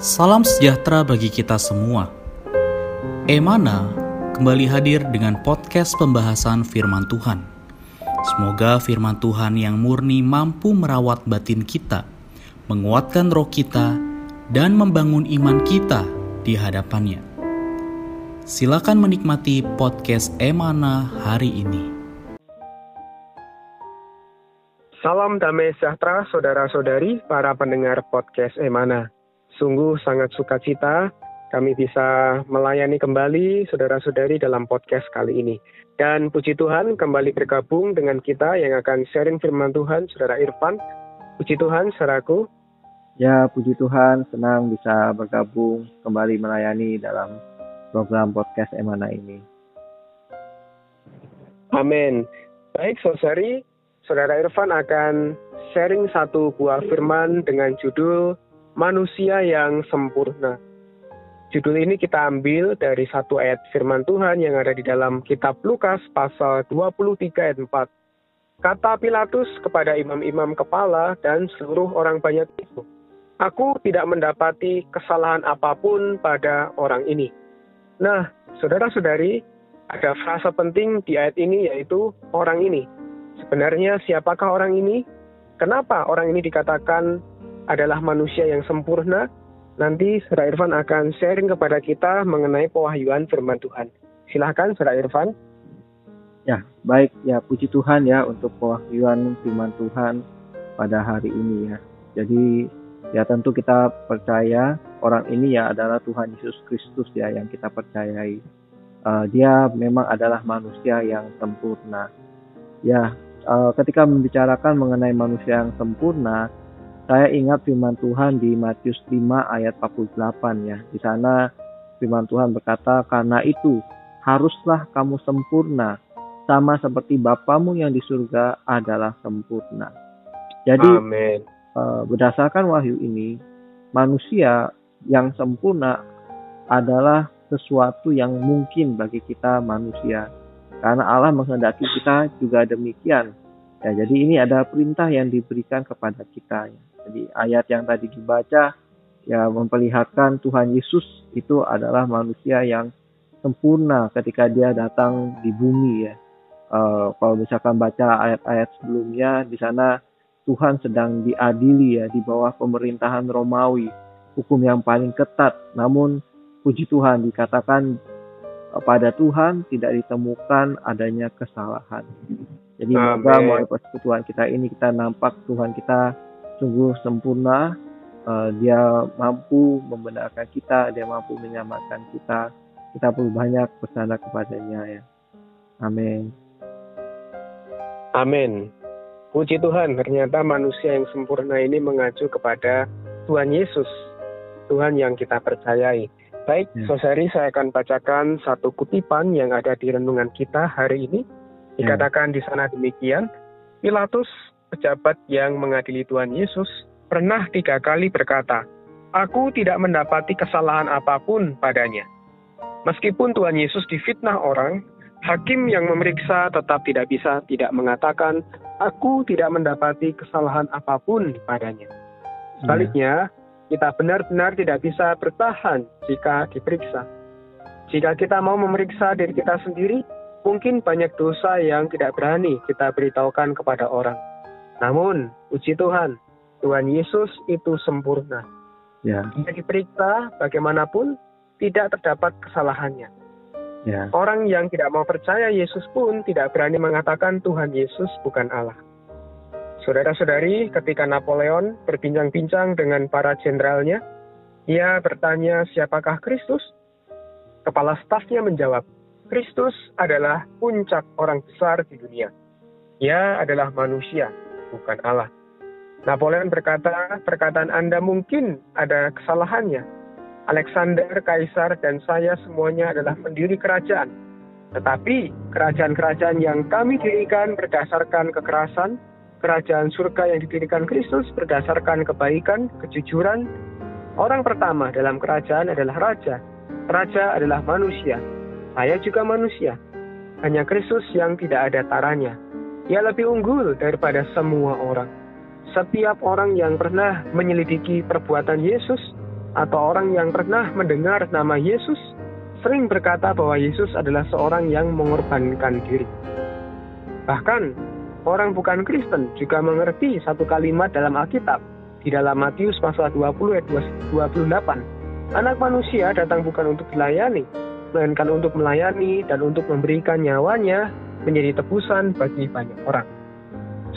Salam sejahtera bagi kita semua. Emana kembali hadir dengan podcast pembahasan firman Tuhan. Semoga firman Tuhan yang murni mampu merawat batin kita, menguatkan roh kita, dan membangun iman kita di hadapannya. Silakan menikmati podcast Emana hari ini. Salam damai sejahtera saudara-saudari para pendengar podcast Emana. Sungguh sangat sukacita kami bisa melayani kembali saudara-saudari dalam podcast kali ini. Dan puji Tuhan kembali bergabung dengan kita yang akan sharing firman Tuhan, Saudara Irfan. Puji Tuhan, saudaraku. Ya, puji Tuhan, senang bisa bergabung kembali melayani dalam program podcast Emana ini. Amin. Baik, saudari, Saudara Irfan akan sharing satu buah firman dengan judul manusia yang sempurna. Judul ini kita ambil dari satu ayat firman Tuhan yang ada di dalam kitab Lukas pasal 23 ayat 4. Kata Pilatus kepada imam-imam kepala dan seluruh orang banyak itu, Aku tidak mendapati kesalahan apa pun pada orang ini. Nah, saudara-saudari, ada frasa penting di ayat ini yaitu orang ini. Sebenarnya siapakah orang ini? Kenapa orang ini dikatakan adalah manusia yang sempurna, nanti Saudara Irfan akan sharing kepada kita mengenai pewahyuan firman Tuhan. Silahkan Saudara Irfan. Ya, baik ya puji Tuhan ya untuk pewahyuan firman Tuhan pada hari ini ya. Jadi ya tentu kita percaya orang ini ya adalah Tuhan Yesus Kristus ya yang kita percayai. Uh, dia memang adalah manusia yang sempurna. Ya, uh, ketika membicarakan mengenai manusia yang sempurna, saya ingat firman Tuhan di Matius 5 ayat 48 ya. Di sana firman Tuhan berkata, "Karena itu haruslah kamu sempurna, sama seperti Bapamu yang di surga adalah sempurna." Jadi Amen. Eh, berdasarkan wahyu ini, manusia yang sempurna adalah sesuatu yang mungkin bagi kita manusia. Karena Allah menghendaki kita juga demikian. Ya, jadi ini ada perintah yang diberikan kepada kita. Ya. Jadi ayat yang tadi dibaca ya memperlihatkan Tuhan Yesus itu adalah manusia yang sempurna ketika dia datang di bumi ya. Uh, kalau misalkan baca ayat-ayat sebelumnya di sana Tuhan sedang diadili ya di bawah pemerintahan Romawi, hukum yang paling ketat. Namun puji Tuhan dikatakan pada Tuhan tidak ditemukan adanya kesalahan. Jadi semoga melalui persekutuan kita ini kita nampak Tuhan kita sungguh sempurna. Uh, dia mampu membenarkan kita, dia mampu menyelamatkan kita. Kita perlu banyak bersandar kepadanya ya. Amin. Amin. Puji Tuhan, ternyata manusia yang sempurna ini mengacu kepada Tuhan Yesus, Tuhan yang kita percayai. Baik, ya. Sosari saya akan bacakan satu kutipan yang ada di renungan kita hari ini. Ya. Dikatakan ya. di sana demikian, Pilatus pejabat yang mengadili Tuhan Yesus, pernah tiga kali berkata, Aku tidak mendapati kesalahan apa pun padanya. Meskipun Tuhan Yesus difitnah orang, hakim yang memeriksa tetap tidak bisa tidak mengatakan, Aku tidak mendapati kesalahan apa pun padanya. Sebaliknya, kita benar-benar tidak bisa bertahan jika diperiksa. Jika kita mau memeriksa diri kita sendiri, mungkin banyak dosa yang tidak berani kita beritahukan kepada orang. Namun, puji Tuhan, Tuhan Yesus itu sempurna. Ya. Dia diperiksa bagaimanapun tidak terdapat kesalahannya. Ya. Orang yang tidak mau percaya Yesus pun tidak berani mengatakan Tuhan Yesus bukan Allah. Saudara-saudari, ketika Napoleon berbincang-bincang dengan para jenderalnya, ia bertanya siapakah Kristus? Kepala stafnya menjawab, Kristus adalah puncak orang besar di dunia. Ia adalah manusia, bukan Allah. Napoleon berkata, perkataan Anda mungkin ada kesalahannya. Alexander, Kaisar, dan saya semuanya adalah pendiri kerajaan. Tetapi kerajaan-kerajaan yang kami dirikan berdasarkan kekerasan, kerajaan surga yang didirikan Kristus berdasarkan kebaikan, kejujuran. Orang pertama dalam kerajaan adalah raja. Raja adalah manusia. Saya juga manusia. Hanya Kristus yang tidak ada taranya. Ia lebih unggul daripada semua orang. Setiap orang yang pernah menyelidiki perbuatan Yesus atau orang yang pernah mendengar nama Yesus sering berkata bahwa Yesus adalah seorang yang mengorbankan diri. Bahkan, orang bukan Kristen juga mengerti satu kalimat dalam Alkitab di dalam Matius pasal 20 ayat 28. Anak manusia datang bukan untuk dilayani, melainkan untuk melayani dan untuk memberikan nyawanya menjadi tebusan bagi banyak orang.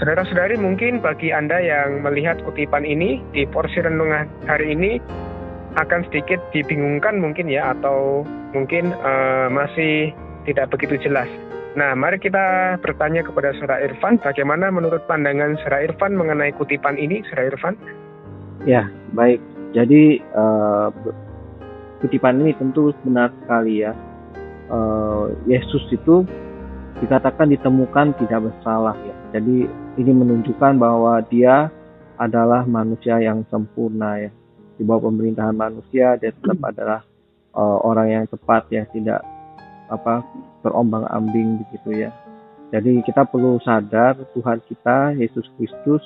Saudara-saudari, mungkin bagi Anda yang melihat kutipan ini di porsi renungan hari ini akan sedikit dibingungkan mungkin ya atau mungkin uh, masih tidak begitu jelas. Nah, mari kita bertanya kepada Saudara Irfan, bagaimana menurut pandangan Saudara Irfan mengenai kutipan ini, Saudara Irfan? Ya, baik. Jadi uh, kutipan ini tentu benar sekali ya. Uh, Yesus itu dikatakan ditemukan tidak bersalah ya. Jadi ini menunjukkan bahwa dia adalah manusia yang sempurna ya. Di bawah pemerintahan manusia dia tetap adalah uh, orang yang tepat ya. Tidak apa terombang ambing begitu ya. Jadi kita perlu sadar Tuhan kita Yesus Kristus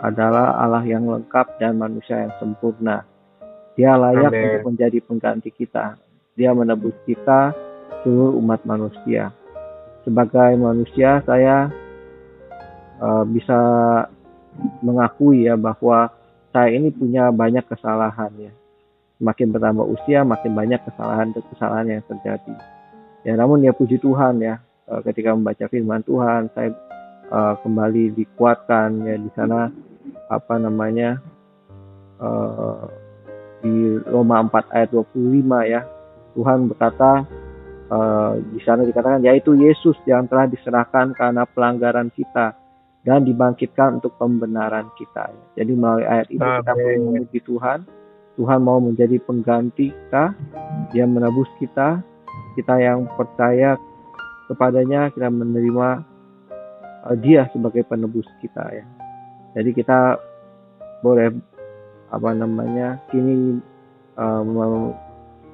adalah Allah yang lengkap dan manusia yang sempurna. Dia layak Amen. untuk menjadi pengganti kita. Dia menebus kita seluruh umat manusia sebagai manusia saya uh, bisa mengakui ya bahwa saya ini punya banyak kesalahan ya. Makin bertambah usia, makin banyak kesalahan-kesalahan yang terjadi. Ya, namun ya puji Tuhan ya, eh, ketika membaca firman Tuhan, saya uh, kembali dikuatkan ya di sana apa namanya uh, di Roma 4 ayat 25 ya. Tuhan berkata uh, di sana dikatakan yaitu Yesus yang telah diserahkan karena pelanggaran kita dan dibangkitkan untuk pembenaran kita. Jadi melalui ayat ini kita perlu memuji Tuhan. Tuhan mau menjadi pengganti kita, Dia menebus kita, kita yang percaya kepadanya kita menerima uh, Dia sebagai penebus kita ya. Jadi kita boleh apa namanya kini um,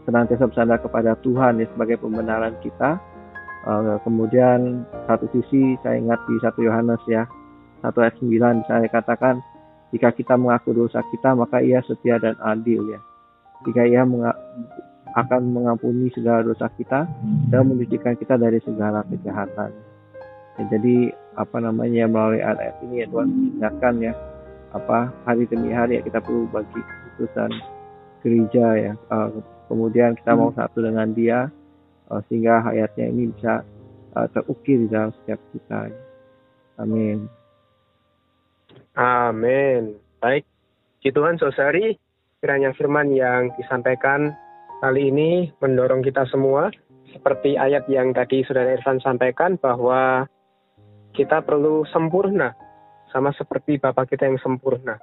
senantiasa bersandar kepada Tuhan ya sebagai pembenaran kita. Uh, kemudian satu sisi saya ingat di satu Yohanes ya 1 ayat 9 saya katakan jika kita mengaku dosa kita maka ia setia dan adil ya. Jika ia menga akan mengampuni segala dosa kita dan mencucikan kita dari segala kejahatan. Ya, jadi apa namanya melalui ayat-ayat ini ya Tuhan ingatkan ya apa hari demi hari ya kita perlu bagi keputusan gereja ya. Uh, kemudian kita mau satu dengan Dia uh, sehingga hayatnya ini bisa uh, terukir di dalam setiap kita. Amin. Amin. Baik, Tuhan Sosari, kiranya firman yang disampaikan kali ini mendorong kita semua, seperti ayat yang tadi Saudara Irfan sampaikan bahwa kita perlu sempurna, sama seperti Bapak kita yang sempurna.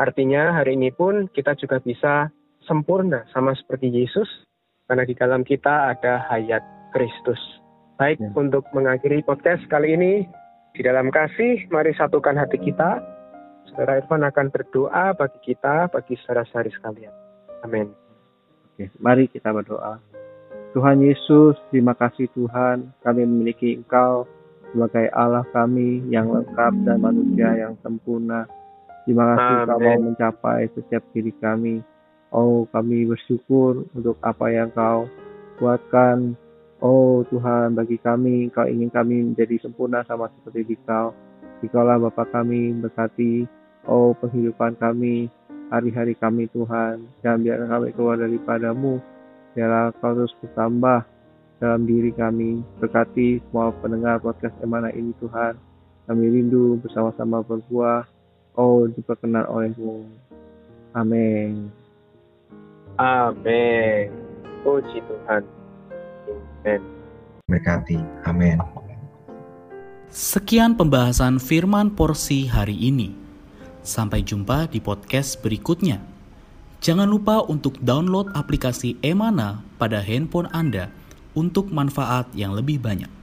Artinya hari ini pun kita juga bisa sempurna, sama seperti Yesus, karena di dalam kita ada hayat Kristus. Baik, ya. untuk mengakhiri podcast kali ini, di dalam kasih, mari satukan hati kita, Saudara Irfan akan berdoa bagi kita, bagi saudara-saudari sekalian. Amin. Oke, mari kita berdoa. Tuhan Yesus, terima kasih Tuhan, kami memiliki Engkau sebagai Allah kami yang lengkap dan manusia yang sempurna. Terima kasih Engkau mau mencapai setiap diri kami. Oh, kami bersyukur untuk apa yang Kau buatkan. Oh Tuhan, bagi kami, Kau ingin kami menjadi sempurna sama seperti di Kau. Dikaulah Bapak kami berkati Oh penghidupan kami, hari-hari kami Tuhan, jangan biarkan kami keluar daripadamu, biarlah kau terus bertambah dalam diri kami, berkati semua pendengar podcast Emana ini Tuhan, kami rindu bersama-sama berbuah, oh diperkenan olehmu. Amin. Amin. Puji Tuhan. Amin. Berkati. Amin. Sekian pembahasan firman porsi hari ini. Sampai jumpa di podcast berikutnya. Jangan lupa untuk download aplikasi Emana pada handphone Anda untuk manfaat yang lebih banyak.